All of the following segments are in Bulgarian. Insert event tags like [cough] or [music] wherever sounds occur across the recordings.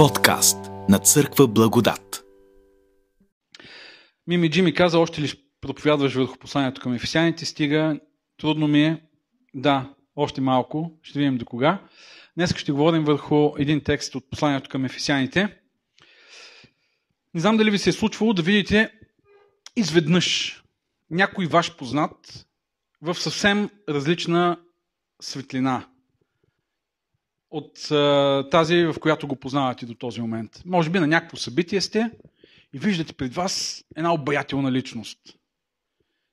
Подкаст на Църква Благодат. Мими ми каза, още ли проповядваш върху посланието към ефесяните, стига, трудно ми е. Да, още малко, ще видим до кога. Днес ще говорим върху един текст от посланието към ефесяните. Не знам дали ви се е случвало да видите изведнъж някой ваш познат в съвсем различна светлина от а, тази, в която го познавате до този момент. Може би на някакво събитие сте и виждате пред вас една обаятелна личност.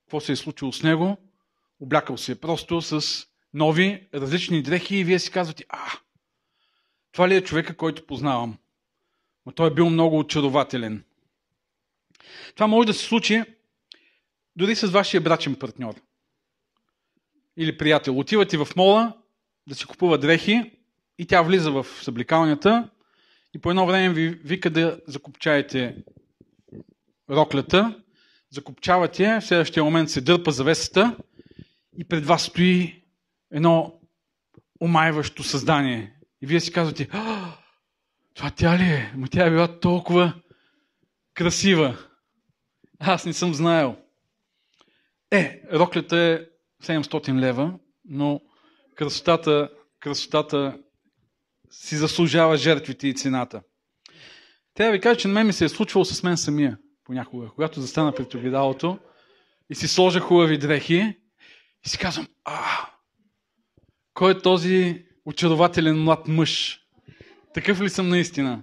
Какво се е случило с него? Облякал се е просто с нови, различни дрехи и вие си казвате, а, това ли е човека, който познавам? Но той е бил много очарователен. Това може да се случи дори с вашия брачен партньор или приятел. Отивате в мола да си купува дрехи и тя влиза в събликалнята и по едно време ви вика да закупчаете роклята, закупчавате, в следващия момент се дърпа завесата и пред вас стои едно омайващо създание. И вие си казвате, това тя ли е? Ма тя е била толкова красива. Аз не съм знаел. Е, роклята е 700 лева, но красотата, красотата си заслужава жертвите и цената. Да ви кажа, че на мен ми се е случвало с мен самия понякога. Когато застана пред огледалото и си сложа хубави дрехи и си казвам, а, кой е този очарователен млад мъж? Такъв ли съм наистина?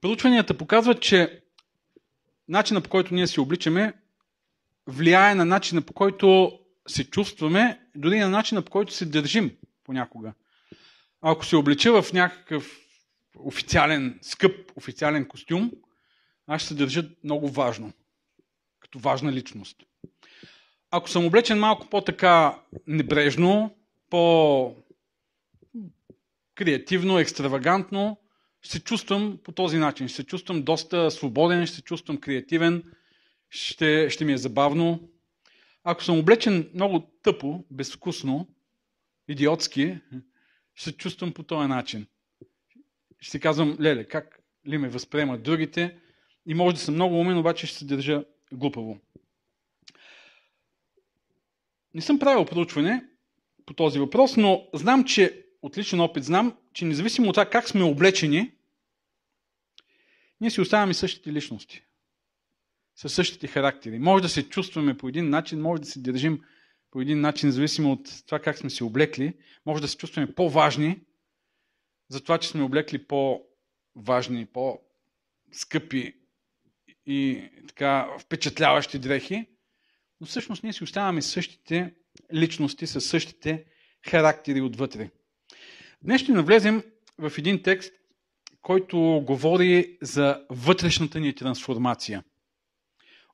Проучванията показват, че начина по който ние се обличаме влияе на начина по който се чувстваме, дори на начина по който се държим понякога. Ако се облича в някакъв официален, скъп официален костюм, аз ще се държа много важно, като важна личност. Ако съм облечен малко по-така небрежно, по-креативно, екстравагантно, ще се чувствам по този начин. Ще се чувствам доста свободен, ще се чувствам креативен, ще, ще ми е забавно. Ако съм облечен много тъпо, безвкусно, идиотски, ще се чувствам по този начин. Ще си казвам, леле, как ли ме възприемат другите? И може да съм много умен, обаче ще се държа глупаво. Не съм правил проучване по този въпрос, но знам, че от личен опит знам, че независимо от това как сме облечени, ние си оставяме същите личности със същите характери. Може да се чувстваме по един начин, може да се държим по един начин, зависимо от това как сме се облекли. Може да се чувстваме по-важни, за това, че сме облекли по-важни, по-скъпи и така впечатляващи дрехи. Но всъщност ние си оставаме същите личности, с същите характери отвътре. Днес ще навлезем в един текст, който говори за вътрешната ни трансформация –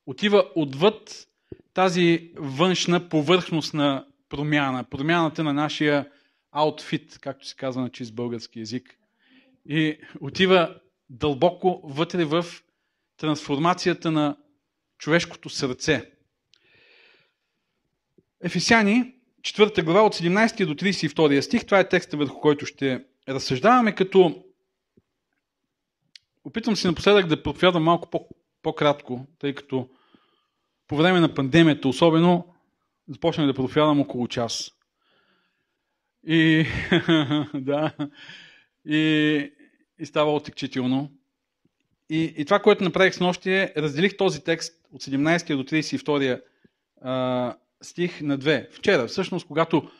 отива отвъд тази външна повърхностна промяна, промяната на нашия аутфит, както се казва на чист български язик. И отива дълбоко вътре в трансформацията на човешкото сърце. Ефесяни, 4 глава от 17 до 32 стих, това е текста върху който ще разсъждаваме, като опитвам се напоследък да проповядам малко по по-кратко, тъй като по време на пандемията особено започнах да проповядам около час. И, [laughs] да, и, и става отекчително. И, и това, което направих с нощи е, разделих този текст от 17 до 32 а, стих на две. Вчера, всъщност, когато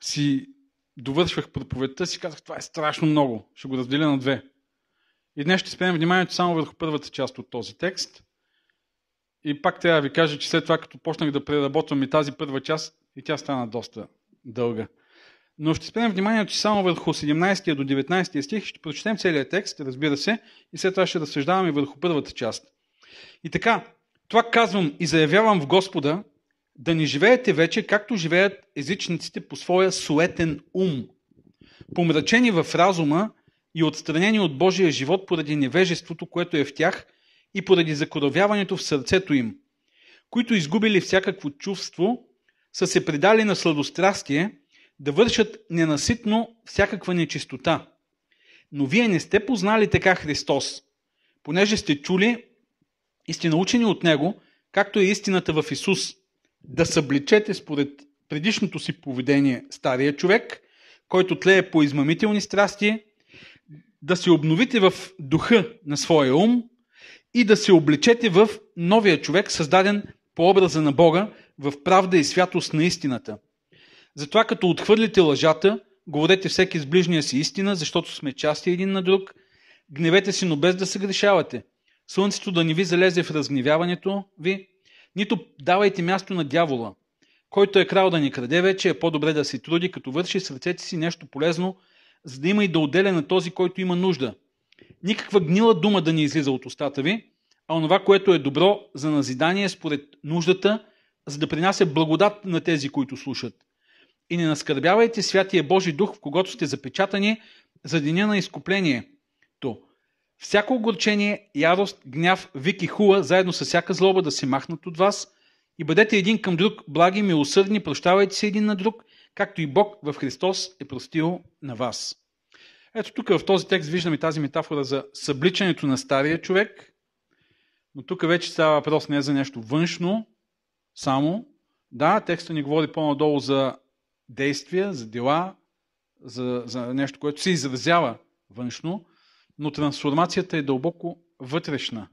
си довършвах проповедта, си казах, това е страшно много. Ще го разделя на две. И днес ще спрем вниманието само върху първата част от този текст. И пак трябва да ви кажа, че след това, като почнах да преработвам и тази първа част, и тя стана доста дълга. Но ще спрем вниманието, че само върху 17 до 19 стих ще прочетем целият текст, разбира се, и след това ще разсъждаваме върху първата част. И така, това казвам и заявявам в Господа, да не живеете вече, както живеят езичниците по своя суетен ум, помрачени в разума и отстранени от Божия живот поради невежеството, което е в тях, и поради закоровяването в сърцето им, които изгубили всякакво чувство, са се предали на сладострастие да вършат ненаситно всякаква нечистота. Но вие не сте познали така Христос, понеже сте чули и сте научени от Него, както е истината в Исус, да събличете според предишното си поведение стария човек, който тлее по измамителни страсти, да се обновите в духа на своя ум и да се облечете в новия човек, създаден по образа на Бога, в правда и святост на истината. Затова като отхвърлите лъжата, говорете всеки с ближния си истина, защото сме части един на друг, гневете си, но без да се грешавате. Слънцето да не ви залезе в разгневяването ви, нито давайте място на дявола, който е крал да ни краде вече, е по-добре да се труди, като върши с си нещо полезно, за да има и да отделя на този, който има нужда. Никаква гнила дума да не излиза от устата ви, а онова, което е добро за назидание според нуждата, за да принася благодат на тези, които слушат. И не наскърбявайте Святия Божий Дух, в когото сте запечатани за деня на изкупление. То, всяко огорчение, ярост, гняв, вик и хула, заедно с всяка злоба да се махнат от вас и бъдете един към друг, благи, милосърдни, прощавайте се един на друг, както и Бог в Христос е простил на вас. Ето тук в този текст виждаме тази метафора за събличането на стария човек, но тук вече става въпрос не за нещо външно, само. Да, текста ни говори по-надолу за действия, за дела, за, за нещо, което се изразява външно, но трансформацията е дълбоко вътрешна.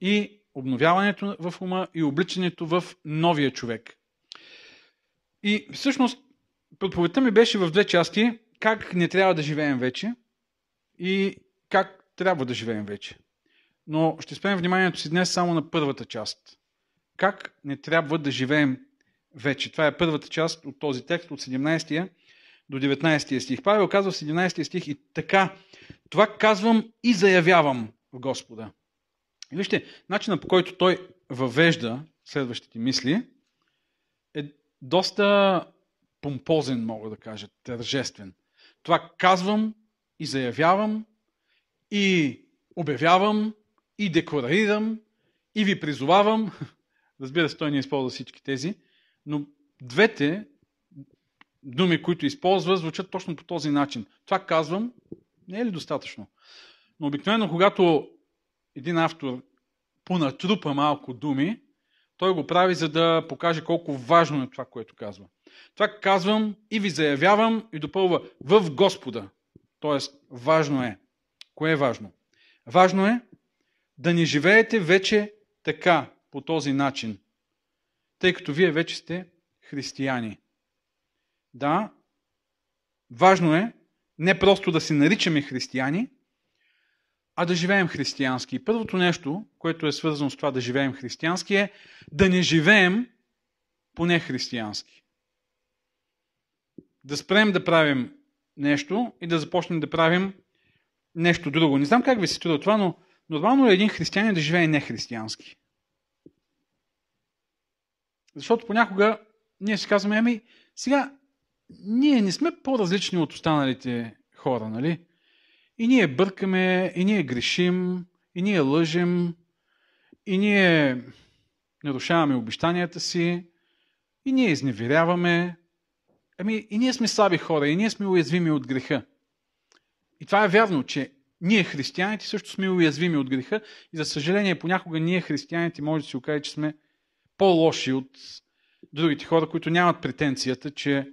И обновяването в ума и обличането в новия човек. И всъщност, проповедта ми беше в две части. Как не трябва да живеем вече и как трябва да живеем вече. Но ще спрем вниманието си днес само на първата част. Как не трябва да живеем вече. Това е първата част от този текст, от 17 до 19 стих. Павел казва в 17 стих и така, това казвам и заявявам в Господа. И вижте, начинът по който той въвежда следващите мисли е доста помпозен, мога да кажа, тържествен. Това казвам и заявявам и обявявам и декларирам и ви призовавам. [laughs] Разбира се, той не използва всички тези, но двете думи, които използва, звучат точно по този начин. Това казвам, не е ли достатъчно? Но обикновено, когато един автор понатрупа малко думи, той го прави, за да покаже колко важно е това, което казва. Това казвам и ви заявявам и допълва в Господа. Тоест, важно е. Кое е важно? Важно е да не живеете вече така, по този начин, тъй като вие вече сте християни. Да, важно е не просто да се наричаме християни, а да живеем християнски. И първото нещо, което е свързано с това да живеем християнски, е да не живеем поне християнски. Да спрем да правим нещо и да започнем да правим нещо друго. Не знам как ви се струва това, но нормално е един християнин да живее нехристиянски. Защото понякога ние си казваме, ами сега ние не сме по-различни от останалите хора, нали? И ние бъркаме, и ние грешим, и ние лъжим, и ние нарушаваме обещанията си, и ние изневеряваме. Ами, и ние сме слаби хора, и ние сме уязвими от греха. И това е вярно, че ние християните също сме уязвими от греха и за съжаление понякога ние християните може да си окаже, че сме по-лоши от другите хора, които нямат претенцията, че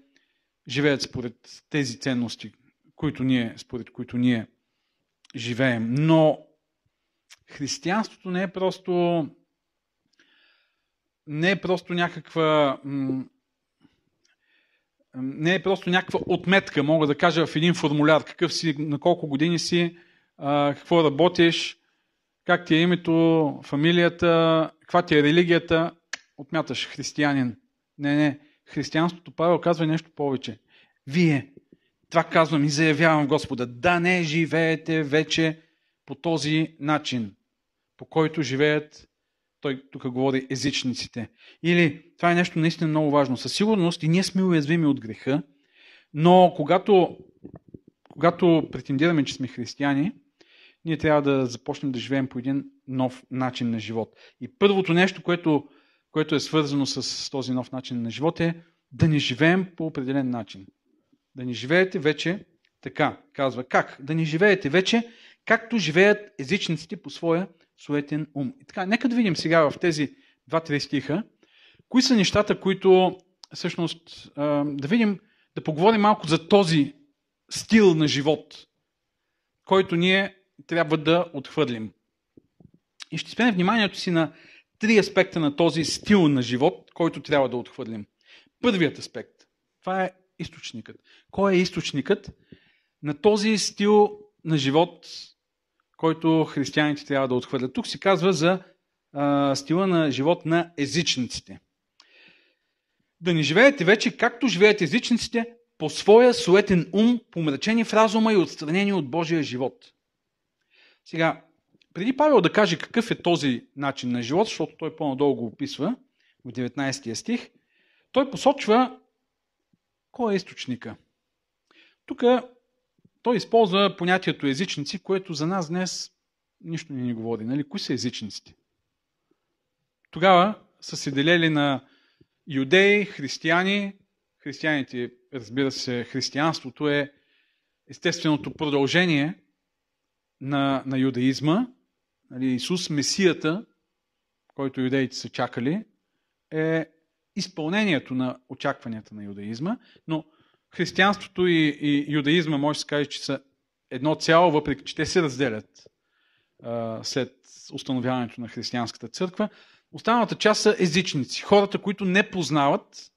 живеят според тези ценности, които ние, според които ние живеем. Но християнството не е просто не е просто някаква не е просто някаква отметка, мога да кажа в един формуляр, какъв си, на колко години си, какво работиш, как ти е името, фамилията, каква ти е религията, отмяташ християнин. Не, не. Християнството, Павел казва нещо повече. Вие, това казвам и заявявам Господа, да не живеете вече по този начин, по който живеят, той тук говори, езичниците. Или, това е нещо наистина много важно. Със сигурност и ние сме уязвими от греха, но когато, когато претендираме, че сме християни, ние трябва да започнем да живеем по един нов начин на живот. И първото нещо, което, което е свързано с този нов начин на живот е да не живеем по определен начин. Да не живеете вече така, казва, как? Да не живеете вече, както живеят езичниците по своя суетен ум. И така, нека да видим сега в тези два-три стиха, кои са нещата, които всъщност да видим, да поговорим малко за този стил на живот, който ние трябва да отхвърлим. И ще спене вниманието си на три аспекта на този стил на живот, който трябва да отхвърлим. Първият аспект. Това е източникът. Кой е източникът на този стил на живот, който християните трябва да отхвърлят? Тук се казва за а, стила на живот на езичниците. Да не живеете вече, както живеят езичниците, по своя суетен ум, помрачени в разума и отстранени от Божия живот. Сега, преди Павел да каже какъв е този начин на живот, защото той по-надолу го описва в 19 стих, той посочва кой е източника. Тук той използва понятието езичници, което за нас днес нищо не ни говори. Нали? Кои са езичниците? Тогава са се делели на юдеи, християни. Християните, разбира се, християнството е естественото продължение на, на юдаизма. Нали, Исус, Месията, който юдеите са чакали, е изпълнението на очакванията на юдаизма, но християнството и, и юдаизма може да се каже, че са едно цяло, въпреки че те се разделят а, след установяването на християнската църква. Останалата част са езичници, хората, които не познават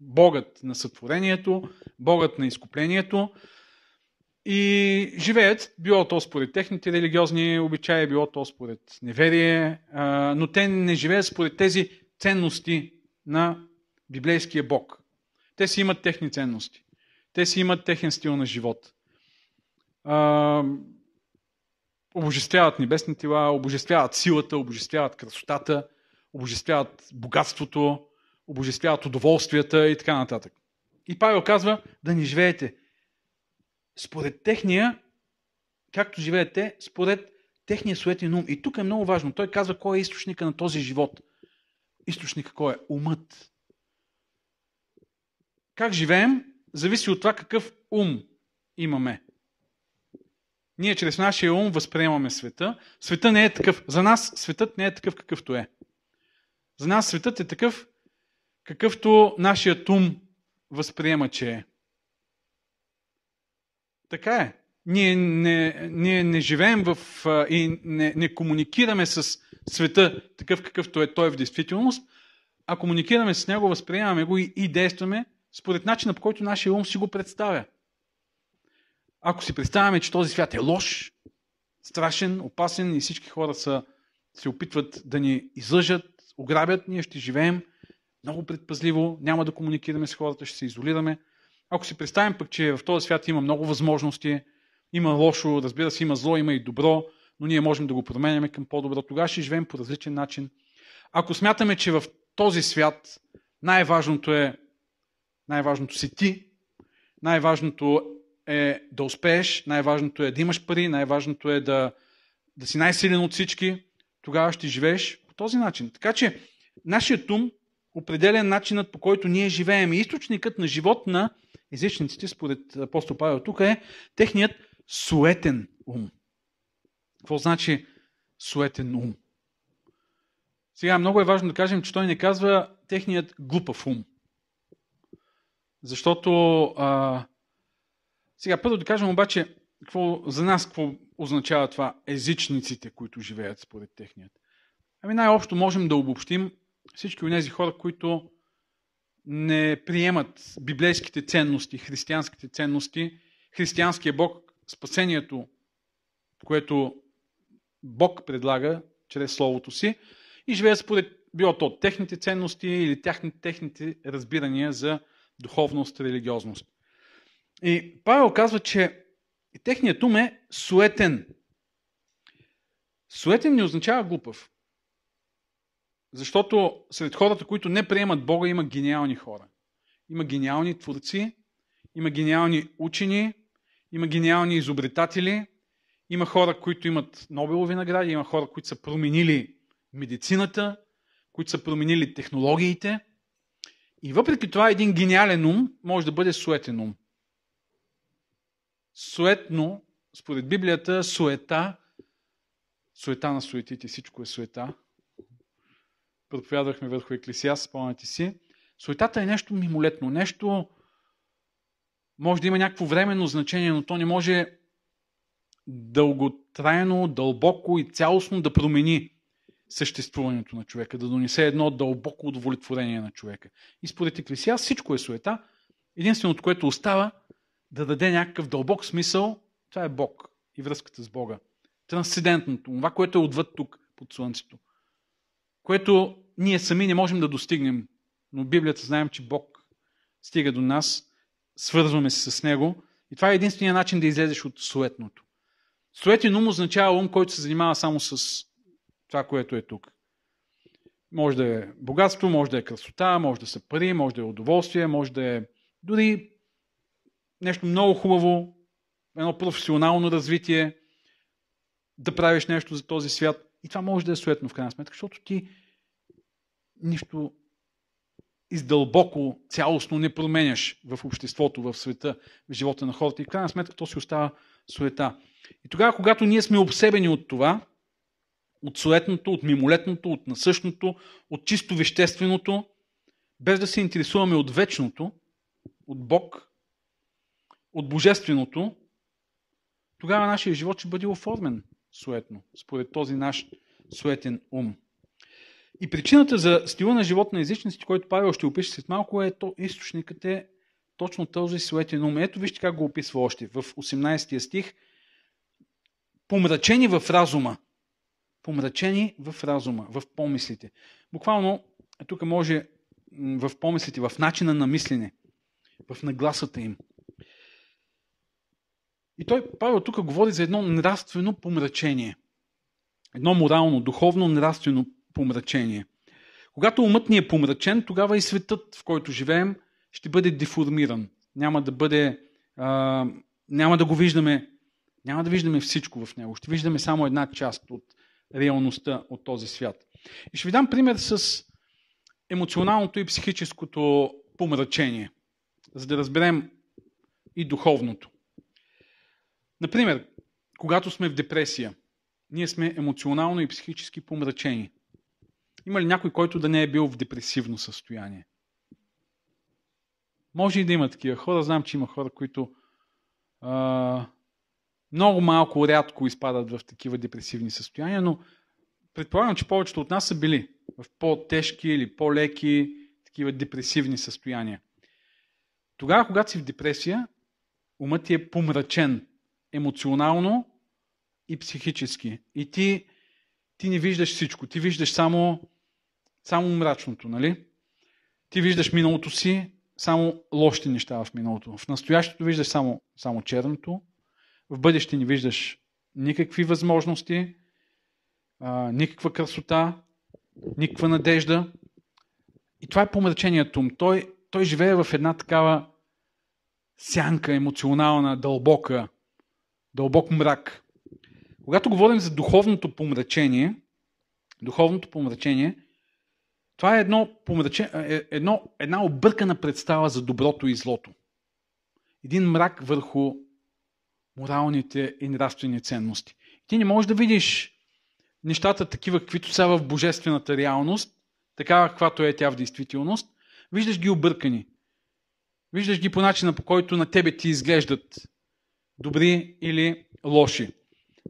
Богът на сътворението, Богът на изкуплението и живеят, било то според техните религиозни обичаи, било то според неверие, но те не живеят според тези ценности на библейския Бог. Те си имат техни ценности. Те си имат техен стил на живот. А, обожествяват небесни тела, обожествяват силата, обожествяват красотата, обожествяват богатството, обожествяват удоволствията и така нататък. И Павел казва да не живеете според техния, както живеете, според техния суетен ум. И тук е много важно. Той казва кой е източника на този живот източника кой е? Умът. Как живеем, зависи от това какъв ум имаме. Ние чрез нашия ум възприемаме света. Света не е такъв. За нас светът не е такъв какъвто е. За нас светът е такъв, какъвто нашият ум възприема, че е. Така е. Ние не, ние не живеем в и не, не комуникираме с света такъв какъвто е той в действителност, а комуникираме с него, възприемаме го и, и действаме според начина по който нашия ум си го представя. Ако си представяме, че този свят е лош, страшен, опасен и всички хора са, се опитват да ни излъжат, ограбят, ние ще живеем много предпазливо, няма да комуникираме с хората, ще се изолираме. Ако си представим пък, че в този свят има много възможности, има лошо, разбира се, има зло, има и добро, но ние можем да го променяме към по-добро. Тогава ще живеем по различен начин. Ако смятаме, че в този свят най-важното е най-важното си ти, най-важното е да успееш, най-важното е да имаш пари, най-важното е да, да си най-силен от всички, тогава ще живееш по този начин. Така че нашият ум определя начинът по който ние живеем. И източникът на живот на езичниците, според апостол Павел тук е техният суетен ум. Какво значи суетен ум? Сега много е важно да кажем, че той не казва техният глупав ум. Защото а, сега първо да кажем обаче какво, за нас какво означава това езичниците, които живеят според техният. Ами най-общо можем да обобщим всички от тези хора, които не приемат библейските ценности, християнските ценности, християнския Бог, спасението, което Бог предлага чрез Словото си и живеят според било то техните ценности или техните, техните разбирания за духовност, религиозност. И Павел казва, че техният ум е суетен. Суетен не означава глупав. Защото сред хората, които не приемат Бога, има гениални хора. Има гениални творци, има гениални учени, има гениални изобретатели, има хора, които имат Нобелови награди, има хора, които са променили медицината, които са променили технологиите. И въпреки това един гениален ум може да бъде суетен ум. суетно, според Библията, суета, суета на суетите, всичко е суета. Проповядвахме върху Еклесиас, спомняте си. Суетата е нещо мимолетно, нещо може да има някакво временно значение, но то не може дълготрайно, дълбоко и цялостно да промени съществуването на човека, да донесе едно дълбоко удовлетворение на човека. И според Еклесиас всичко е суета. Единственото, което остава, да даде някакъв дълбок смисъл, това е Бог и връзката с Бога. Трансцендентното, това, което е отвъд тук, под Слънцето. Което ние сами не можем да достигнем, но Библията знаем, че Бог стига до нас, свързваме се с Него и това е единствения начин да излезеш от суетното. Суетен ум означава ум, който се занимава само с това, което е тук. Може да е богатство, може да е красота, може да са пари, може да е удоволствие, може да е дори нещо много хубаво, едно професионално развитие, да правиш нещо за този свят. И това може да е суетно в крайна сметка, защото ти нищо издълбоко, цялостно не променяш в обществото, в света, в живота на хората. И в крайна сметка то си остава суета. И тогава, когато ние сме обсебени от това, от суетното, от мимолетното, от насъщното, от чисто вещественото, без да се интересуваме от вечното, от Бог, от божественото, тогава нашия живот ще бъде оформен суетно, според този наш суетен ум. И причината за стила на живот на езичниците, който Павел ще опише след малко, е то, източникът е точно този суетен ум. Ето вижте как го описва още в 18 стих. Помрачени в разума. Помрачени в разума, в помислите. Буквално, тук може в помислите, в начина на мислене, в нагласата им. И той, Павел, тук говори за едно нравствено помрачение. Едно морално, духовно, нравствено помрачение. Когато умът ни е помрачен, тогава и светът, в който живеем, ще бъде деформиран. Няма да бъде. А, няма да го виждаме. Няма да виждаме всичко в него. Ще виждаме само една част от реалността от този свят. И ще ви дам пример с емоционалното и психическото помрачение, за да разберем и духовното. Например, когато сме в депресия, ние сме емоционално и психически помрачени. Има ли някой, който да не е бил в депресивно състояние? Може и да има такива хора. Знам, че има хора, които а, много малко, рядко изпадат в такива депресивни състояния, но предполагам, че повечето от нас са били в по-тежки или по-леки такива депресивни състояния. Тогава, когато си в депресия, умът ти е помрачен емоционално и психически. И ти, ти не виждаш всичко. Ти виждаш само, само мрачното, нали? Ти виждаш миналото си, само лошите неща в миналото. В настоящето виждаш само, само черното. В бъдеще не виждаш никакви възможности, а, никаква красота, никаква надежда. И това е помрачението му. Той, той живее в една такава сянка, емоционална, дълбока, дълбок мрак. Когато говорим за духовното помрачение, духовното помрачение, това е едно, помрачение, е, едно, една объркана представа за доброто и злото. Един мрак върху моралните и нравствени ценности. Ти не можеш да видиш нещата такива, каквито са в божествената реалност, такава каквато е тя в действителност. Виждаш ги объркани. Виждаш ги по начина, по който на тебе ти изглеждат добри или лоши.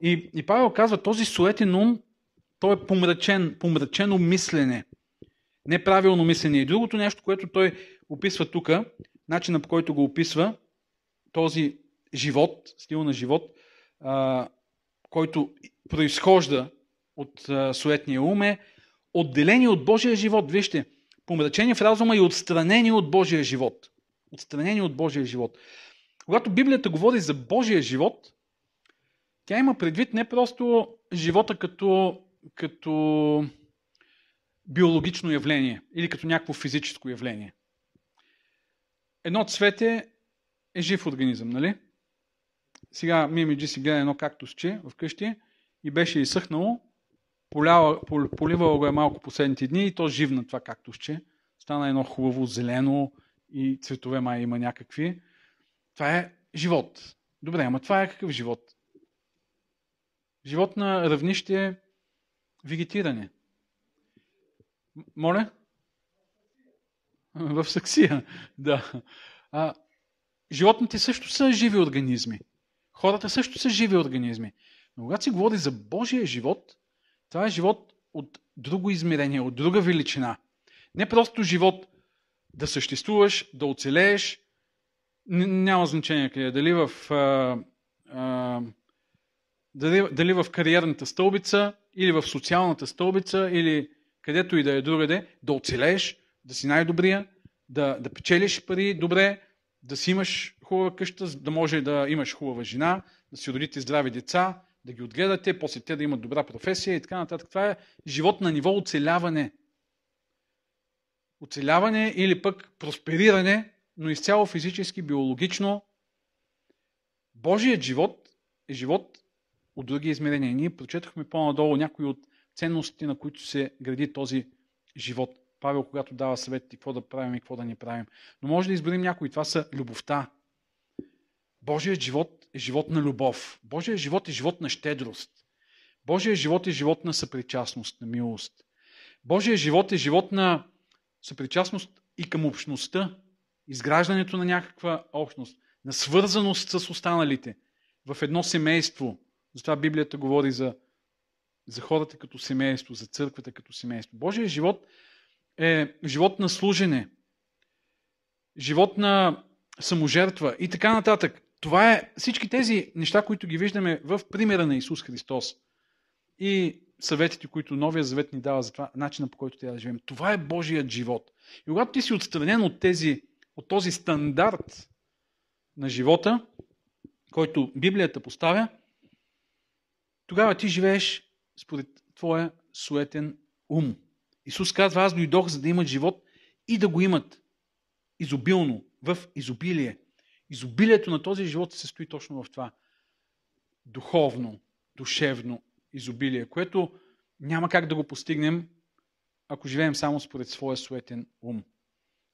И, и Павел казва, този суетен ум, той е помрачен, помрачено мислене. Неправилно мислене. И другото нещо, което той описва тук, начина по който го описва, този живот, стил на живот, а, който произхожда от а, суетния ум е отделение от Божия живот. Вижте, помрачение в разума и отстранение от Божия живот. Отстранение от Божия живот. Когато Библията говори за Божия живот, тя има предвид не просто живота като, като биологично явление или като някакво физическо явление. Едно цвете е жив организъм, нали? Сега Мимиджи си гледа едно кактусче вкъщи и беше изсъхнало, полява, поливало го е малко последните дни и то живна това кактусче. Стана едно хубаво зелено и цветове май има някакви. Това е живот. Добре, ама това е какъв живот? Живот на равнище вегетиране. Моля? В саксия, [laughs] да. А, животните също са живи организми. Хората също са живи организми. Но когато се говори за Божия живот, това е живот от друго измерение, от друга величина. Не просто живот да съществуваш, да оцелееш, няма значение къде. Дали в, а, а, дали, дали в кариерната стълбица, или в социалната стълбица, или където и да е другаде, да оцелееш, да си най-добрия, да, да печелиш пари добре, да си имаш хубава къща, да може да имаш хубава жена, да си родите здрави деца, да ги отгледате, после те да имат добра професия и така нататък. Това е живот на ниво оцеляване. Оцеляване или пък проспериране, но изцяло физически, биологично. Божият живот е живот от други измерения. Ние прочетохме по-надолу някои от ценностите, на които се гради този живот. Павел, когато дава съвети какво да правим и какво да не правим. Но може да изберем някои. Това са любовта. Божият живот е живот на любов. Божият живот е живот на щедрост. Божият живот е живот на съпричастност, на милост. Божият живот е живот на съпричастност и към общността, изграждането на някаква общност, на свързаност с останалите в едно семейство. Затова Библията говори за, за хората като семейство, за църквата като семейство. Божият живот е живот на служене, живот на саможертва и така нататък. Това е всички тези неща, които ги виждаме в примера на Исус Христос и съветите, които Новия Завет ни дава за това, начина по който трябва да живеем. Това е Божият живот. И когато ти си отстранен от, тези, от този стандарт на живота, който Библията поставя, тогава ти живееш според твоя суетен ум. Исус казва, аз дойдох, за да имат живот и да го имат изобилно, в изобилие. Изобилието на този живот се състои точно в това. Духовно, душевно изобилие, което няма как да го постигнем, ако живеем само според своя суетен ум.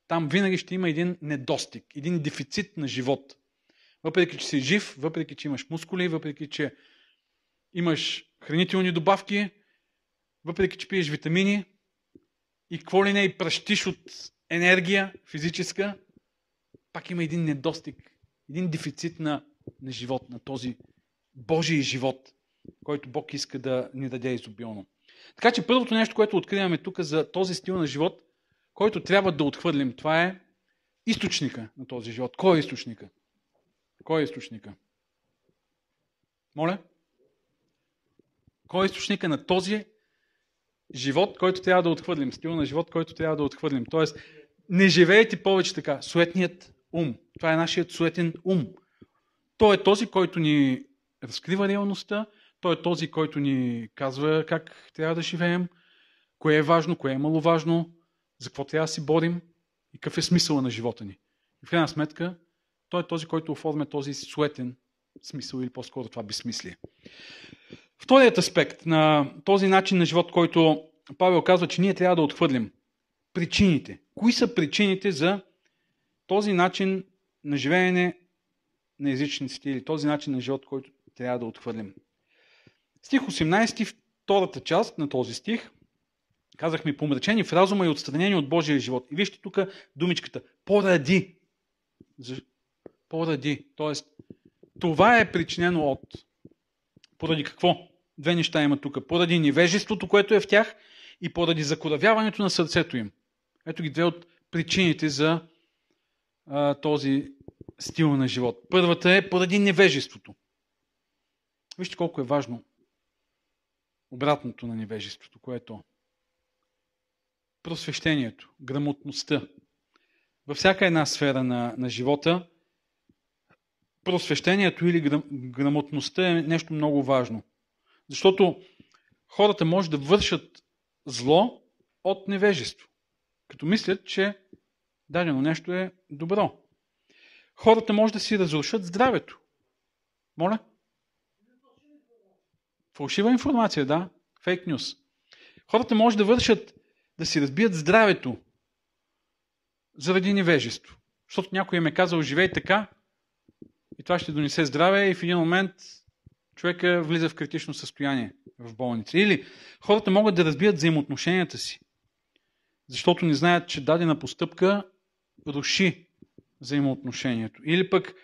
Там винаги ще има един недостиг, един дефицит на живот. Въпреки, че си жив, въпреки, че имаш мускули, въпреки, че имаш хранителни добавки, въпреки, че пиеш витамини и какво ли не и пръщиш от енергия физическа, пак има един недостиг, един дефицит на, на живот, на този Божий живот, който Бог иска да ни даде изобилно. Така че първото нещо, което откриваме тук за този стил на живот, който трябва да отхвърлим, това е източника на този живот. Кой е източника? Кой е източника? Моля? Кой е източника на този живот, който трябва да отхвърлим? Стил на живот, който трябва да отхвърлим. Тоест, не живеете повече така. Суетният ум. Това е нашият суетен ум. Той е този, който ни разкрива реалността, той е този, който ни казва как трябва да живеем, кое е важно, кое е маловажно, за какво трябва да си борим и какъв е смисъла на живота ни. И в крайна сметка, той е този, който оформя този суетен смисъл или по-скоро това безсмислие. Вторият аспект на този начин на живот, който Павел казва, че ние трябва да отхвърлим. Причините. Кои са причините за този начин на живеене на езичниците или този начин на живот, който трябва да отхвърлим. Стих 18, втората част на този стих, казахме помрачени в разума и отстранени от Божия живот. И вижте тук думичката поради. Поради. Тоест, това е причинено от. Поради какво? Две неща има тук. Поради невежеството, което е в тях и поради закоравяването на сърцето им. Ето ги две от причините за а, този стил на живот. Първата е поради невежеството. Вижте колко е важно обратното на невежеството, което е просвещението, грамотността. Във всяка една сфера на, на живота просвещението или грамотността е нещо много важно. Защото хората може да вършат зло от невежество. Като мислят, че дадено нещо е добро. Хората може да си разрушат здравето. Моля? Фалшива информация, да. Фейк нюс. Хората може да вършат, да си разбият здравето заради невежество. Защото някой им е казал, живей така, И това ще донесе здраве и в един момент човека влиза в критично състояние в болница. Или хората могат да разбият взаимоотношенията си, защото не знаят, че дадена постъпка руши взаимоотношението. Или пък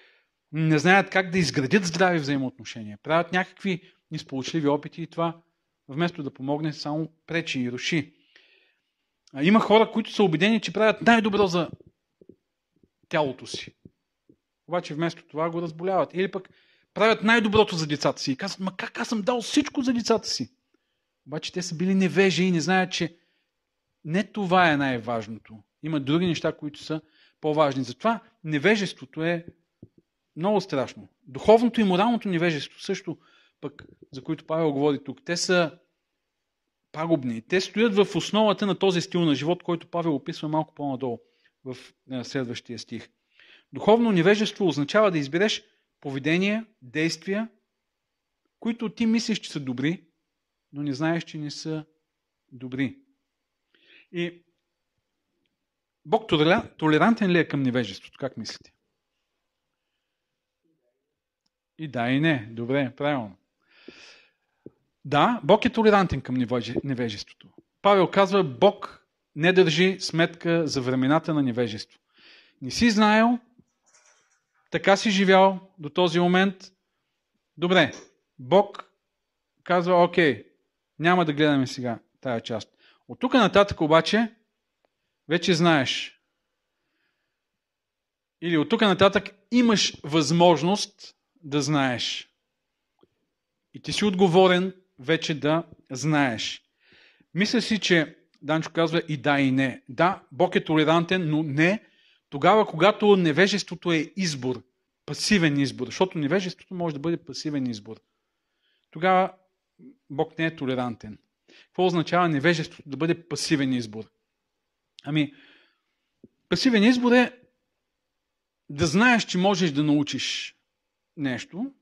не знаят как да изградят здрави взаимоотношения. Правят някакви несполучливи опити и това вместо да помогне, само пречи и руши. Има хора, които са убедени, че правят най-добро за тялото си. Обаче вместо това го разболяват. Или пък правят най-доброто за децата си и казват, ма как аз съм дал всичко за децата си? Обаче те са били невежи и не знаят, че не това е най-важното. Има други неща, които са по-важни. Затова невежеството е много страшно. Духовното и моралното невежество също, пък, за които Павел говори тук, те са пагубни. Те стоят в основата на този стил на живот, който Павел описва малко по-надолу в е, следващия стих. Духовно невежество означава да избереш поведения, действия, които ти мислиш, че са добри, но не знаеш, че не са добри. И Бог толерантен ли е към невежеството? Как мислите? И да, и не. Добре, правилно. Да, Бог е толерантен към невежеството. Павел казва, Бог не държи сметка за времената на невежество. Не си знаел, така си живял до този момент. Добре, Бог казва, окей, няма да гледаме сега тая част. От тук нататък обаче, вече знаеш. Или от тук нататък имаш възможност да знаеш. И ти си отговорен вече да знаеш. Мисля си, че Данчо казва и да, и не. Да, Бог е толерантен, но не тогава, когато невежеството е избор, пасивен избор, защото невежеството може да бъде пасивен избор. Тогава Бог не е толерантен. Какво означава невежеството да бъде пасивен избор? Ами, пасивен избор е да знаеш, че можеш да научиш нещо,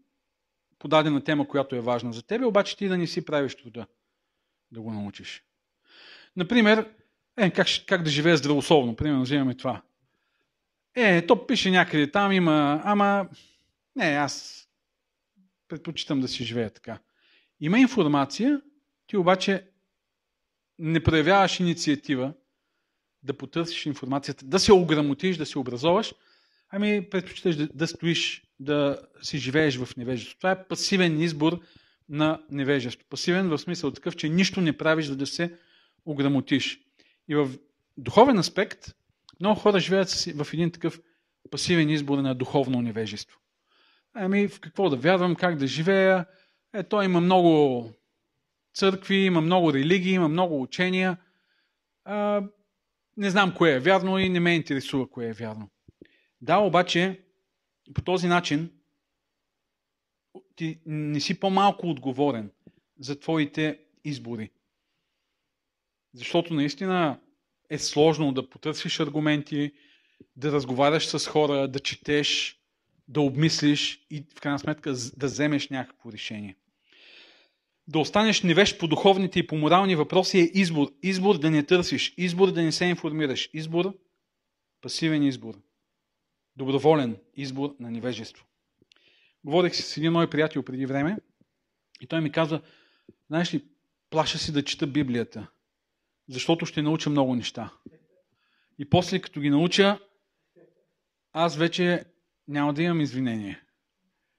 по дадена тема, която е важна за тебе, обаче ти да не си правиш труда да го научиш. Например, е, как, как да живее здравословно, примерно, вземаме това. Е, то пише някъде там, има, ама не, аз предпочитам да си живея така. Има информация, ти обаче не проявяваш инициатива да потърсиш информацията, да се ограмотиш, да се образоваш, ами предпочиташ да, да стоиш да си живееш в невежество. Това е пасивен избор на невежество. Пасивен в смисъл такъв, че нищо не правиш, за да се ограмотиш. И в духовен аспект, много хора живеят в един такъв пасивен избор на духовно невежество. Ами, в какво да вярвам, как да живея. Е, той има много църкви, има много религии, има много учения. Не знам кое е вярно и не ме интересува кое е вярно. Да, обаче, по този начин ти не си по-малко отговорен за твоите избори. Защото наистина е сложно да потърсиш аргументи, да разговаряш с хора, да четеш, да обмислиш и в крайна сметка да вземеш някакво решение. Да останеш невеж по духовните и по морални въпроси е избор. Избор да не търсиш, избор да не се информираш, избор, пасивен избор доброволен избор на невежество. Говорих с един мой приятел преди време и той ми каза, знаеш ли, плаша си да чета Библията, защото ще науча много неща. И после, като ги науча, аз вече няма да имам извинение.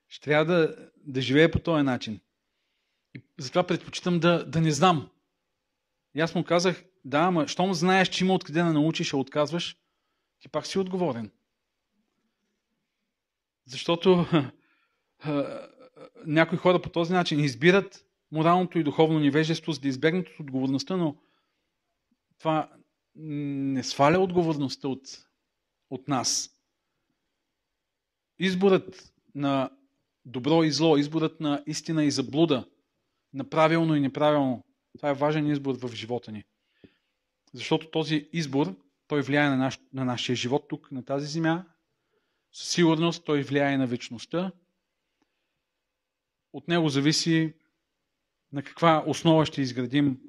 Ще трябва да, да живея по този начин. Затова предпочитам да, да не знам. И аз му казах, да, ама, щом знаеш, че има откъде да научиш, а отказваш, ти пак си отговорен. Защото [laughs] някои хора по този начин избират моралното и духовно невежество, за да избегнат от отговорността, но това не сваля отговорността от, от нас. Изборът на добро и зло, изборът на истина и заблуда, на правилно и неправилно, това е важен избор в живота ни. Защото този избор, той влияе на, наш, на нашия живот тук, на тази земя, със сигурност той влияе на вечността. От него зависи на каква основа ще изградим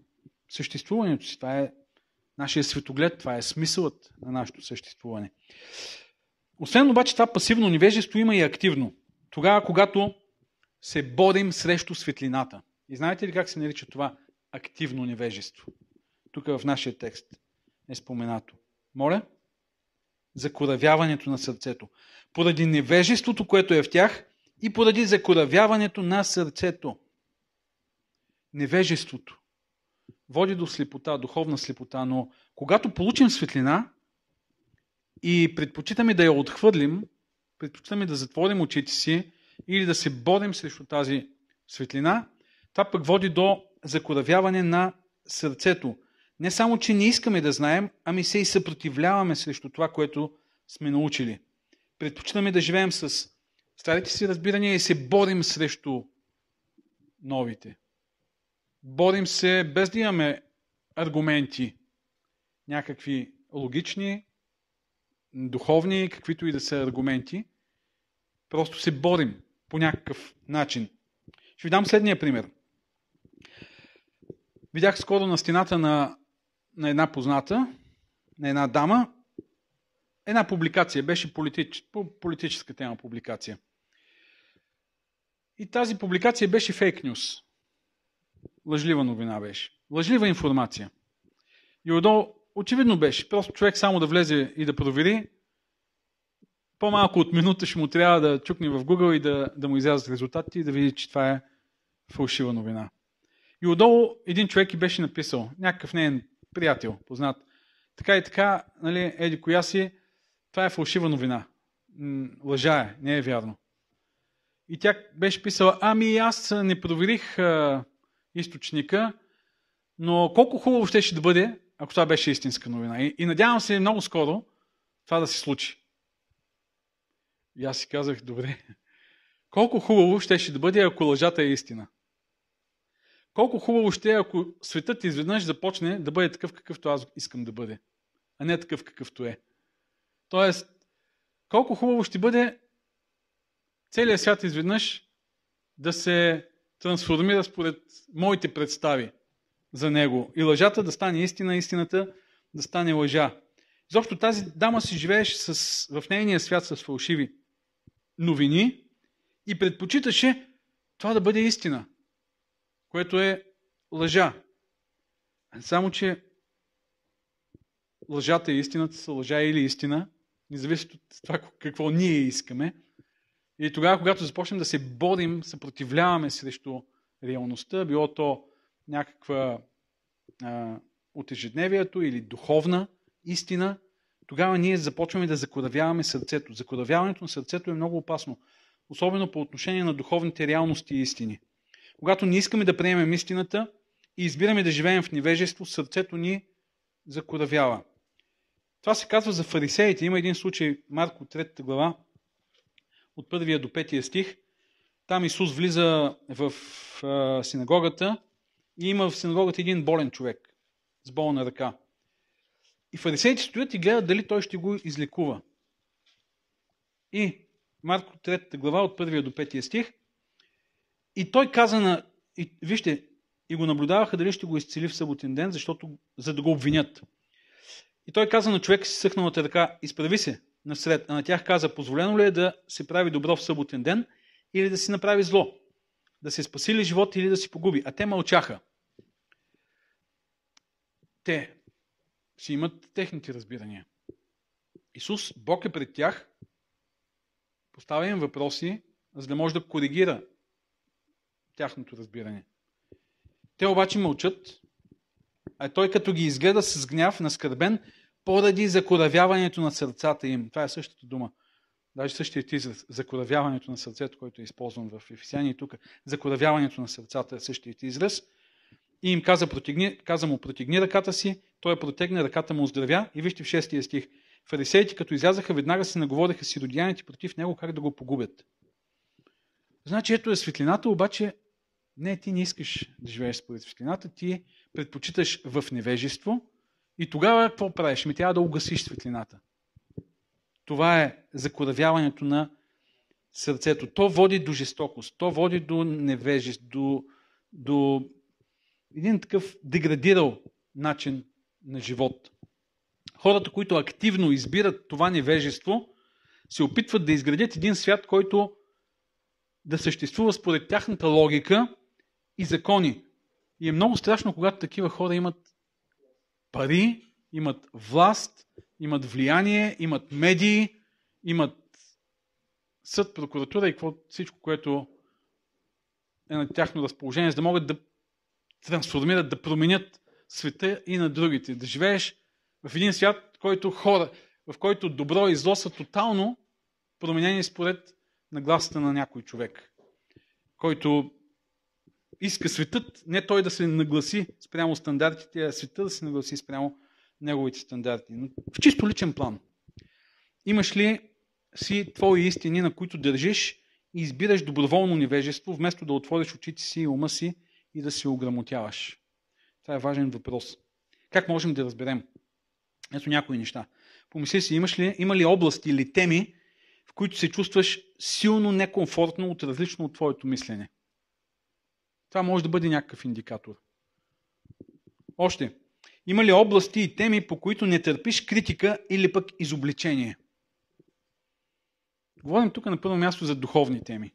съществуването си. Това е нашия светоглед, това е смисълът на нашето съществуване. Освен обаче това пасивно невежество има и активно. Тогава, когато се борим срещу светлината. И знаете ли как се нарича това активно невежество? Тук в нашия текст е споменато. Моля? Закоравяването на сърцето. Поради невежеството, което е в тях и поради закоравяването на сърцето. Невежеството води до слепота, духовна слепота, но когато получим светлина и предпочитаме да я отхвърлим, предпочитаме да затворим очите си или да се борим срещу тази светлина, това пък води до закоравяване на сърцето. Не само, че не искаме да знаем, ами се и съпротивляваме срещу това, което сме научили. Предпочитаме да живеем с старите си разбирания и се борим срещу новите. Борим се без да имаме аргументи, някакви логични, духовни, каквито и да са аргументи. Просто се борим по някакъв начин. Ще ви дам следния пример. Видях скоро на стената на, на една позната, на една дама, една публикация, беше политич, по политическа тема публикация. И тази публикация беше фейк нюс. Лъжлива новина беше. Лъжлива информация. И отдолу очевидно беше. Просто човек само да влезе и да провери, по-малко от минута ще му трябва да чукне в Google и да, да му излязат резултатите и да види, че това е фалшива новина. И отдолу един човек и беше написал, някакъв нейн приятел, познат, така и така, нали, еди коя си, това е фалшива новина. Лъжа е, не е вярно. И тя беше писала, ами аз не проверих а, източника, но колко хубаво ще, ще бъде, ако това беше истинска новина. И, и надявам се много скоро това да се случи. И аз си казах, добре, [laughs] колко хубаво ще, ще бъде, ако лъжата е истина. Колко хубаво ще е, ако светът изведнъж започне да бъде такъв, какъвто аз искам да бъде, а не такъв, какъвто е. Тоест, колко хубаво ще бъде целият свят изведнъж да се трансформира според моите представи за него. И лъжата да стане истина, истината да стане лъжа. Изобщо тази дама си живееше с, в нейния свят с фалшиви новини и предпочиташе това да бъде истина, което е лъжа. Само, че лъжата и истината са лъжа или истина, независимо от това какво ние искаме. И тогава, когато започнем да се борим, съпротивляваме срещу реалността, било то някаква а, от ежедневието или духовна истина, тогава ние започваме да закоравяваме сърцето. Закоравяването на сърцето е много опасно, особено по отношение на духовните реалности и истини. Когато не искаме да приемем истината и избираме да живеем в невежество, сърцето ни закоравява. Това се казва за фарисеите. Има един случай, Марко 3 глава, от първия до петия стих. Там Исус влиза в синагогата и има в синагогата един болен човек с болна ръка. И фарисеите стоят и гледат дали той ще го излекува. И Марко 3 глава от 1 до 5 стих. И той каза на... И, вижте, и го наблюдаваха дали ще го изцели в съботен ден, защото, за да го обвинят. И той каза на човека си съхналата ръка, изправи се насред. А на тях каза, позволено ли е да се прави добро в съботен ден или да си направи зло? Да се спаси ли живот или да си погуби? А те мълчаха. Те си имат техните разбирания. Исус, Бог е пред тях, поставя им въпроси, за да може да коригира тяхното разбиране. Те обаче мълчат, а той като ги изгледа с гняв, наскърбен, поради закоравяването на сърцата им. Това е същата дума. Даже същият израз. Закоравяването на сърцето, който е използван в Ефесяни тук. Закоравяването на сърцата е същият израз. И им каза, протегни, каза му, протегни ръката си, той протегне, ръката му оздравя. И вижте в шестия стих. Фарисеите, като излязаха, веднага се наговориха си родяните против него, как да го погубят. Значи, ето е светлината, обаче не, ти не искаш да живееш според светлината, ти предпочиташ в невежество и тогава какво правиш? Ми трябва да угасиш светлината. Това е закоравяването на сърцето. То води до жестокост, то води до невежест, до, до един такъв деградирал начин на живот. Хората, които активно избират това невежество, се опитват да изградят един свят, който да съществува според тяхната логика и закони. И е много страшно, когато такива хора имат пари, имат власт, имат влияние, имат медии, имат съд, прокуратура и всичко, което е на тяхно разположение, за да могат да трансформират, да променят света и на другите. Да живееш в един свят, който хора, в който добро и зло са тотално променени според нагласата на някой човек, който иска светът, не той да се нагласи спрямо стандартите, а света да се нагласи спрямо неговите стандарти. Но в чисто личен план. Имаш ли си твои истини, на които държиш и избираш доброволно невежество, вместо да отвориш очите си и ума си и да се ограмотяваш? Това е важен въпрос. Как можем да разберем? Ето някои неща. Помисли си, имаш ли, има ли области или теми, в които се чувстваш силно некомфортно от различно от твоето мислене? Това може да бъде някакъв индикатор. Още. Има ли области и теми, по които не търпиш критика или пък изобличение? Говорим тук на първо място за духовни теми,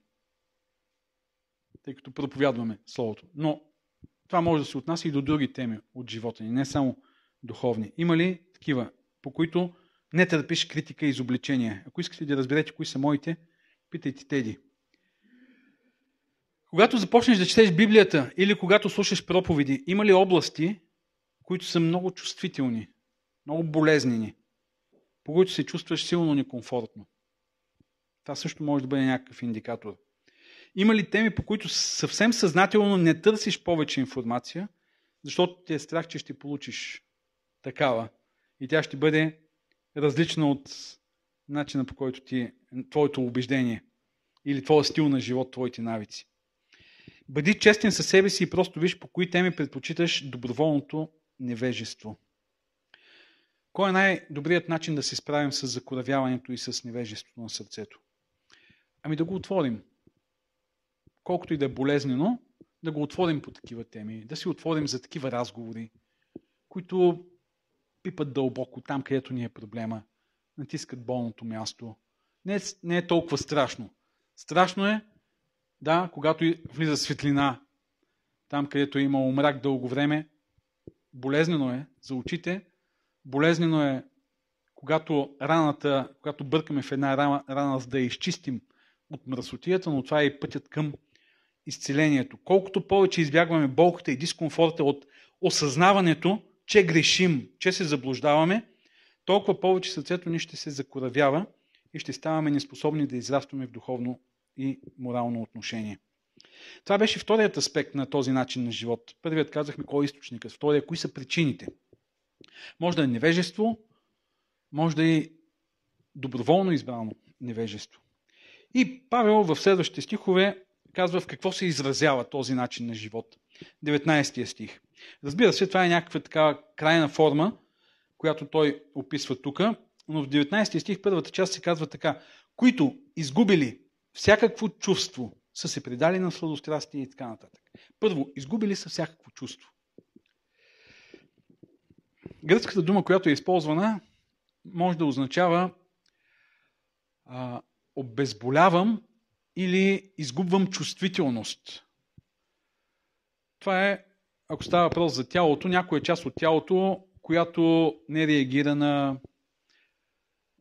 тъй като проповядваме Словото. Но това може да се отнася и до други теми от живота ни, не само духовни. Има ли такива, по които не търпиш критика и изобличение? Ако искате да разберете кои са моите, питайте Теди. Когато започнеш да четеш Библията или когато слушаш проповеди, има ли области, които са много чувствителни, много болезнени, по които се чувстваш силно некомфортно? Това също може да бъде някакъв индикатор. Има ли теми, по които съвсем съзнателно не търсиш повече информация, защото ти е страх, че ще получиш такава и тя ще бъде различна от начина по който ти, твоето убеждение или твоя стил на живот, твоите навици. Бъди честен със себе си и просто виж по кои теми предпочиташ доброволното невежество. Кой е най-добрият начин да се справим с закоравяването и с невежеството на сърцето? Ами да го отворим. Колкото и да е болезнено, да го отворим по такива теми, да си отворим за такива разговори, които пипат дълбоко там, където ни е проблема, натискат болното място. Не е, не е толкова страшно. Страшно е, да, когато влиза светлина там, където е имало мрак дълго време, болезнено е за очите, болезнено е когато раната, когато бъркаме в една рана, рана за да я изчистим от мръсотията, но това е и пътят към изцелението. Колкото повече избягваме болката и дискомфорта от осъзнаването, че грешим, че се заблуждаваме, толкова повече сърцето ни ще се закоравява и ще ставаме неспособни да израстваме в духовно и морално отношение. Това беше вторият аспект на този начин на живот. Първият казахме кой е източникът, втория кои са причините. Може да е невежество, може да е доброволно избрано невежество. И Павел в следващите стихове казва в какво се изразява този начин на живот. 19 стих. Разбира се, това е някаква така крайна форма, която той описва тук, но в 19 стих първата част се казва така. Които изгубили всякакво чувство, са се предали на сладострастие и така нататък. Първо, изгубили са всякакво чувство. Гръцката дума, която е използвана, може да означава а, обезболявам или изгубвам чувствителност. Това е, ако става въпрос за тялото, някоя част от тялото, която не реагира на,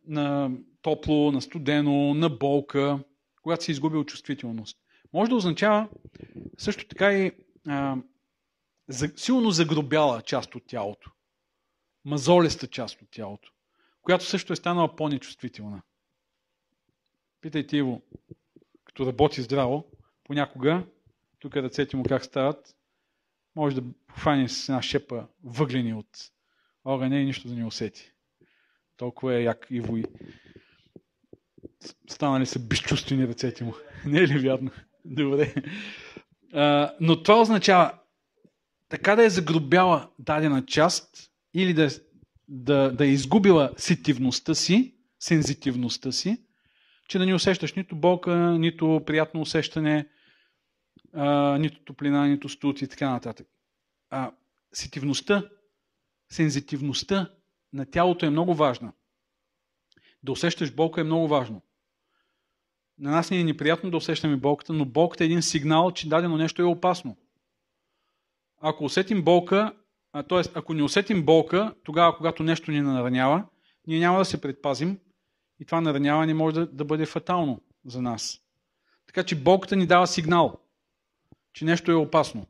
на топло, на студено, на болка, когато се изгубил чувствителност. Може да означава също така и а, за, силно загробяла част от тялото. Мазолеста част от тялото, която също е станала по-нечувствителна. Питайте Иво, като работи здраво, понякога, тук ръцете му как стават, може да хване с една шепа въглени от огъня и нищо да не усети. Толкова е як Иво и станали са безчувствени ръцете му. [laughs] Не е ли вярно? Добре. А, но това означава така да е загробяла дадена част или да, да, да е изгубила сетивността си, сензитивността си, че да не усещаш нито болка, нито приятно усещане, а, нито топлина, нито студ и така нататък. А, сетивността, сензитивността на тялото е много важна. Да усещаш болка е много важно. На нас ни е неприятно да усещаме болката, но болката е един сигнал, че дадено нещо е опасно. Ако усетим болка, т.е. ако не усетим болка, тогава, когато нещо ни наранява, ние няма да се предпазим и това нараняване може да, да бъде фатално за нас. Така че болката ни дава сигнал, че нещо е опасно.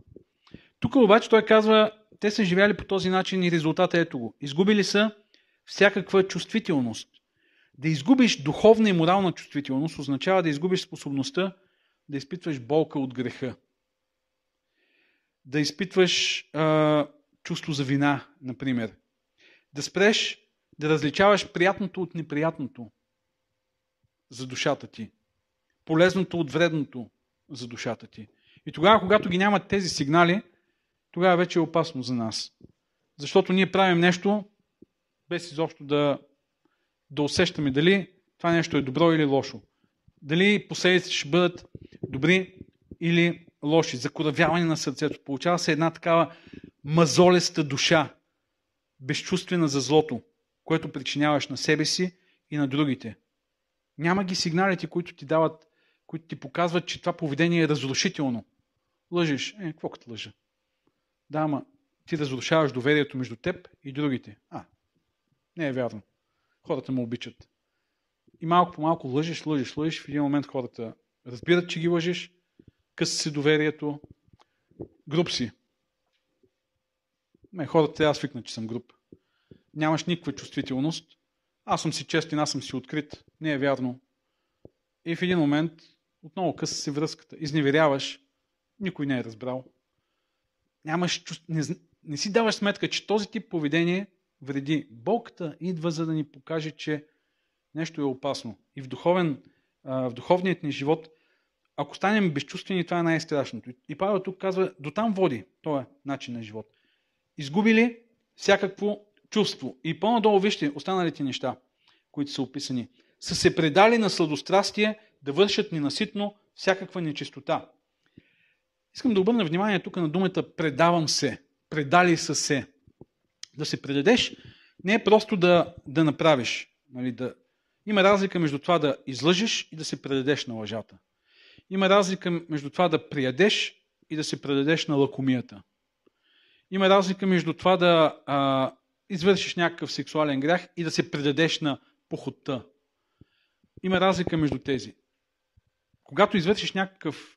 Тук обаче той казва, те са живяли по този начин и резултата ето го. Изгубили са всякаква чувствителност. Да изгубиш духовна и морална чувствителност означава да изгубиш способността да изпитваш болка от греха. Да изпитваш а, чувство за вина, например. Да спреш да различаваш приятното от неприятното за душата ти. Полезното от вредното за душата ти. И тогава, когато ги нямат тези сигнали, тогава вече е опасно за нас. Защото ние правим нещо, без изобщо да, да усещаме дали това нещо е добро или лошо. Дали последиците ще бъдат добри или лоши. Закоравяване на сърцето. Получава се една такава мазолеста душа, безчувствена за злото, което причиняваш на себе си и на другите. Няма ги сигналите, които ти дават, които ти показват, че това поведение е разрушително. Лъжиш. Е, какво като лъжа? Да, ама ти разрушаваш доверието между теб и другите. А, не е вярно. Хората му обичат. И малко по малко лъжиш, лъжиш, лъжиш. В един момент хората разбират, че ги лъжиш, къса си доверието, груп си. Не, хората трябва да свикнат, че съм груп. Нямаш никаква чувствителност. Аз съм си честен, аз съм си открит. Не е вярно. И в един момент отново къса си връзката. Изневеряваш. Никой не е разбрал. Нямаш чувств... не, не си даваш сметка, че този тип поведение вреди. Болката идва, за да ни покаже, че нещо е опасно. И в, духовен, в духовният ни живот, ако станем безчувствени, това е най-страшното. И Павел тук казва, до там води този начин на живот. Изгубили всякакво чувство. И по-надолу вижте останалите неща, които са описани. Са се предали на сладострастие да вършат ненаситно всякаква нечистота. Искам да обърна внимание тук на думата предавам се. Предали са се. Да се предадеш не е просто да, да направиш. Нали, да... Има разлика между това да излъжеш и да се предадеш на лъжата. Има разлика между това да приядеш и да се предадеш на лакомията. Има разлика между това да а, извършиш някакъв сексуален грях и да се предадеш на похотта. Има разлика между тези. Когато извършиш някакъв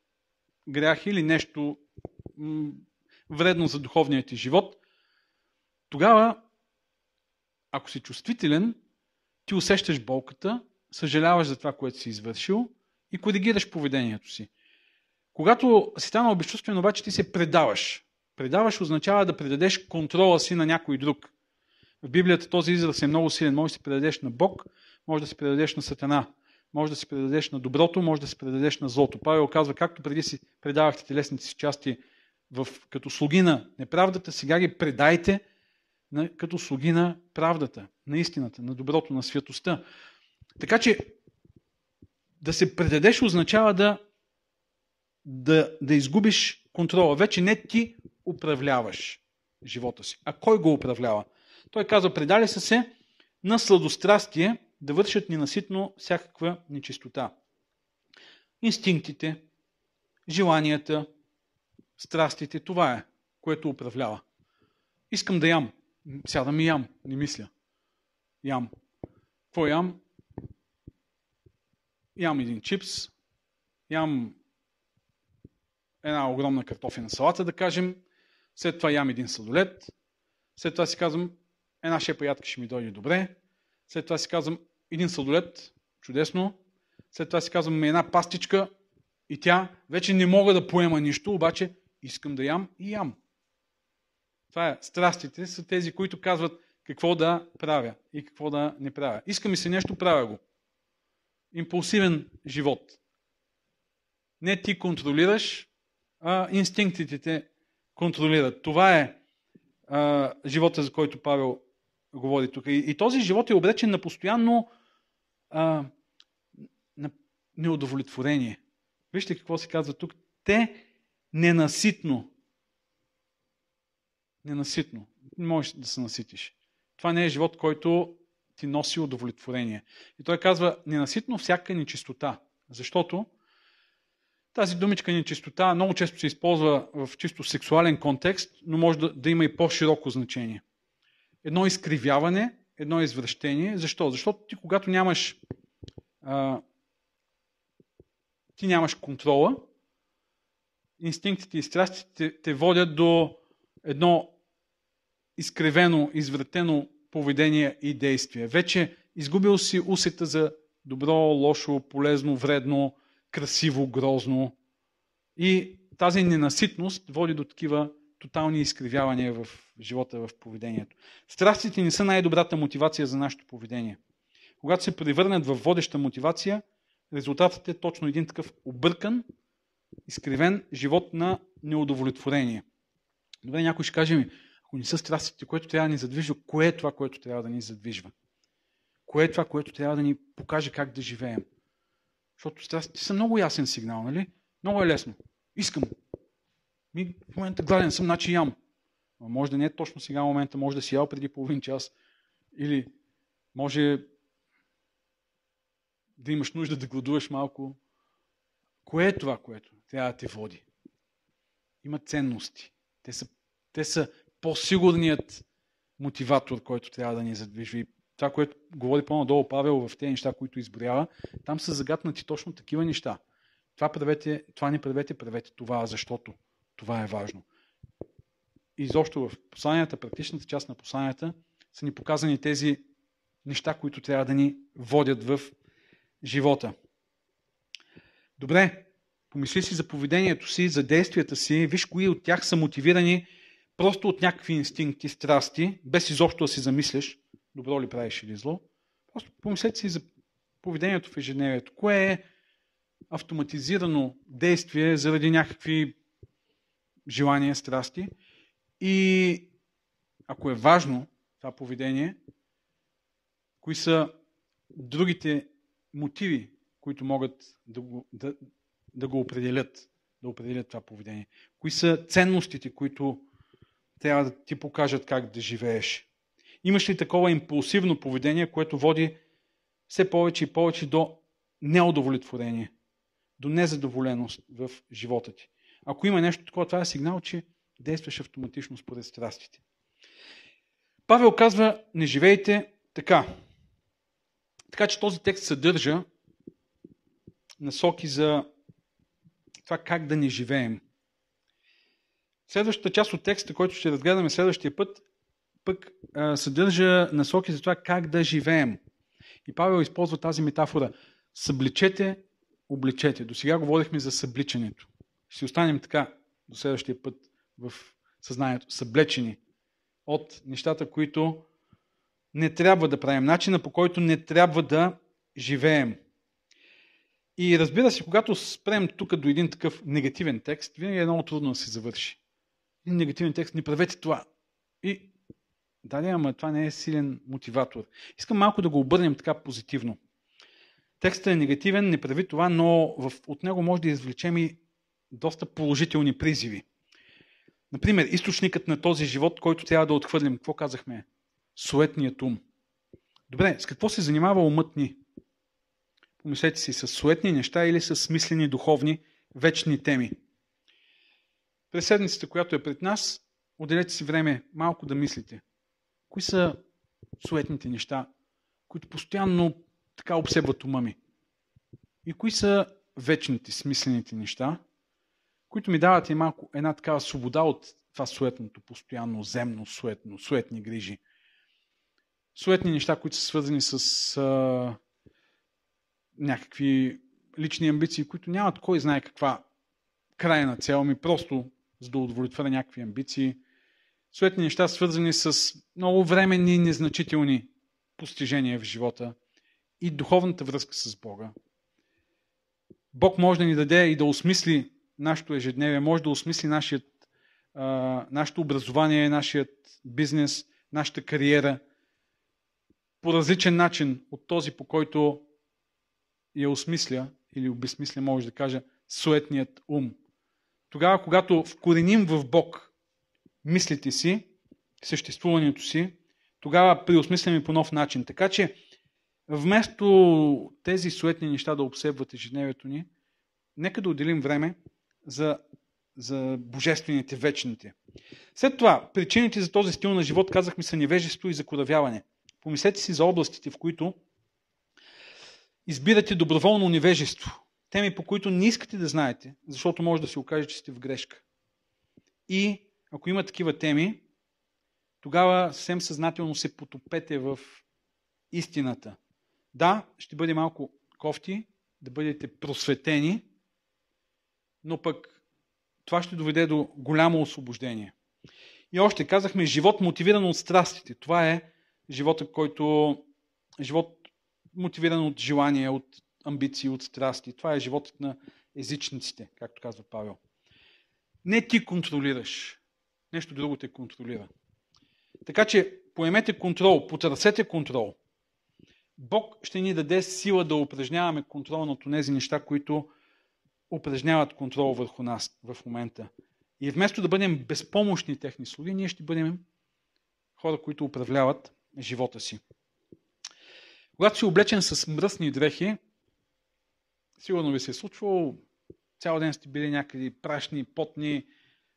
грях или нещо вредно за духовния ти живот, тогава, ако си чувствителен, ти усещаш болката, съжаляваш за това, което си извършил и коригираш поведението си. Когато си станал безчувствен, обаче ти се предаваш. Предаваш означава да предадеш контрола си на някой друг. В Библията този израз е много силен. Може да се предадеш на Бог, може да се предадеш на Сатана. Може да се предадеш на доброто, може да се предадеш на злото. Павел казва, както преди си предавахте телесните си части в, като слуги на неправдата, сега ги предайте като слуги на правдата, на истината, на доброто, на святостта. Така че да се предадеш означава да, да, да изгубиш контрола. Вече не ти управляваш живота си. А кой го управлява? Той казва, предали са се на сладострастие да вършат ненаситно всякаква нечистота. Инстинктите, желанията, страстите, това е, което управлява. Искам да ям. Сядам и ям, не мисля. Ям. Какво ям? Ям един чипс, ям една огромна картофена салата, да кажем, след това ям един сладолет, след това си казвам, една шепа ядка ще ми дойде добре, след това си казвам, един сладолет, чудесно, след това си казвам, една пастичка и тя вече не мога да поема нищо, обаче искам да ям и ям. Това е. Страстите са тези, които казват какво да правя и какво да не правя. Иска ми се нещо, правя го. Импулсивен живот. Не ти контролираш, а инстинктите те контролират. Това е а, живота, за който Павел говори тук. И, и този живот е обречен на постоянно а, на неудовлетворение. Вижте какво се казва тук. Те ненаситно. Ненаситно. Не можеш да се наситиш. Това не е живот, който ти носи удовлетворение. И той казва, ненаситно всяка нечистота. Защото тази думичка нечистота много често се използва в чисто сексуален контекст, но може да, да има и по-широко значение. Едно изкривяване, едно извращение. Защо? Защото ти когато нямаш а, ти нямаш контрола, инстинктите и страстите те, те водят до едно изкривено, извратено поведение и действие. Вече изгубил си усета за добро, лошо, полезно, вредно, красиво, грозно. И тази ненаситност води до такива тотални изкривявания в живота, в поведението. Страстите не са най-добрата мотивация за нашето поведение. Когато се превърнат в водеща мотивация, резултатът е точно един такъв объркан, изкривен живот на неудовлетворение. Добре, някой ще каже ми, ако не са страстите, което трябва да ни задвижва, кое е това, което трябва да ни задвижва? Кое е това, което трябва да ни покаже как да живеем? Защото страстите са много ясен сигнал, нали? Много е лесно. Искам. Ми, в момента гладен съм, значи ям. А може да не е точно сега момента, може да си ял преди половин час. Или може да имаш нужда да гладуваш малко. Кое е това, което трябва да те води? Има ценности. Те са, те са по-сигурният мотиватор, който трябва да ни задвижи. Това, което говори по-надолу Павел в тези неща, които изброява, там са загатнати точно такива неща. Това, правете, това не правете, правете това, защото това е важно. И изобщо в посланията, практичната част на посланията, са ни показани тези неща, които трябва да ни водят в живота. Добре, помисли си за поведението си, за действията си, виж кои от тях са мотивирани просто от някакви инстинкти, страсти, без изобщо да си замисляш, добро ли правиш или зло. Просто помислете си за поведението в ежедневието. Кое е автоматизирано действие заради някакви желания, страсти. И ако е важно това поведение, кои са другите мотиви, които могат да го, да, да го определят, да определят това поведение. Кои са ценностите, които трябва да ти покажат как да живееш. Имаш ли такова импулсивно поведение, което води все повече и повече до неудовлетворение, до незадоволеност в живота ти? Ако има нещо такова, това е сигнал, че действаш автоматично според страстите. Павел казва, не живейте така. Така че този текст съдържа насоки за това как да не живеем. Следващата част от текста, който ще разгледаме следващия път, пък съдържа насоки за това как да живеем. И Павел използва тази метафора. Събличете, обличете. До сега говорихме за събличането. Ще останем така до следващия път в съзнанието. Съблечени от нещата, които не трябва да правим. Начина по който не трябва да живеем. И разбира се, когато спрем тук до един такъв негативен текст, винаги е много трудно да се завърши. Негативен текст, не правете това. И дали, ама това не е силен мотиватор. Искам малко да го обърнем така позитивно. Текстът е негативен, не прави това, но в, от него може да извлечем и доста положителни призиви. Например, източникът на този живот, който трябва да отхвърлим, какво казахме? Суетният ум. Добре, с какво се занимава умът ни? Помислете си, с суетни неща или с смислени, духовни, вечни теми. През седмицата, която е пред нас, отделете си време малко да мислите. Кои са суетните неща, които постоянно така обсебват ума ми? И кои са вечните, смислените неща, които ми дават и малко една такава свобода от това суетното, постоянно земно, суетно, суетни грижи. Суетни неща, които са свързани с а, някакви лични амбиции, които нямат кой знае каква крайна цел, ми просто за да удовлетворя някакви амбиции. Суетни неща, свързани с много временни и незначителни постижения в живота и духовната връзка с Бога. Бог може да ни даде и да осмисли нашето ежедневие, може да осмисли нашият, а, нашето образование, нашият бизнес, нашата кариера по различен начин от този, по който я осмисля или обесмисля, може да кажа, суетният ум. Тогава, когато вкореним в Бог мислите си, съществуването си, тогава преосмисляме по нов начин. Така че вместо тези суетни неща да обсебват ежедневието ни, нека да отделим време за, за божествените, вечните. След това, причините за този стил на живот, казахме, са невежество и закоравяване. Помислете си за областите, в които избирате доброволно невежество. Теми, по които не искате да знаете, защото може да се окаже, че сте в грешка. И ако има такива теми, тогава съвсем съзнателно се потопете в истината. Да, ще бъде малко кофти, да бъдете просветени, но пък това ще доведе до голямо освобождение. И още казахме, живот мотивиран от страстите. Това е живота, който живот мотивиран от желания, от амбиции, от страсти. Това е животът на езичниците, както казва Павел. Не ти контролираш. Нещо друго те контролира. Така че поемете контрол, потърсете контрол. Бог ще ни даде сила да упражняваме контрол над тези неща, които упражняват контрол върху нас в момента. И вместо да бъдем безпомощни техни слуги, ние ще бъдем хора, които управляват живота си. Когато си облечен с мръсни дрехи, сигурно ви се е случвало, цял ден сте били някъде прашни, потни,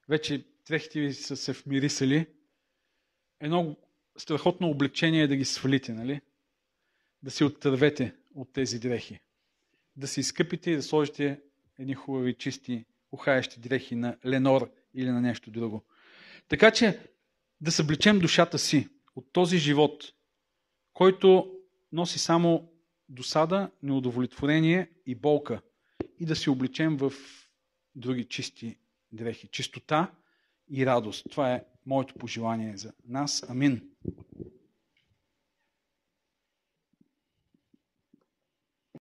вече дрехите ви са се вмирисали. Едно страхотно облегчение е да ги свалите, нали? Да се оттървете от тези дрехи. Да се изкъпите и да сложите едни хубави, чисти, ухаещи дрехи на Ленор или на нещо друго. Така че да съблечем душата си от този живот, който носи само досада, неудовлетворение и болка и да се обличем в други чисти дрехи. Чистота и радост. Това е моето пожелание за нас. Амин.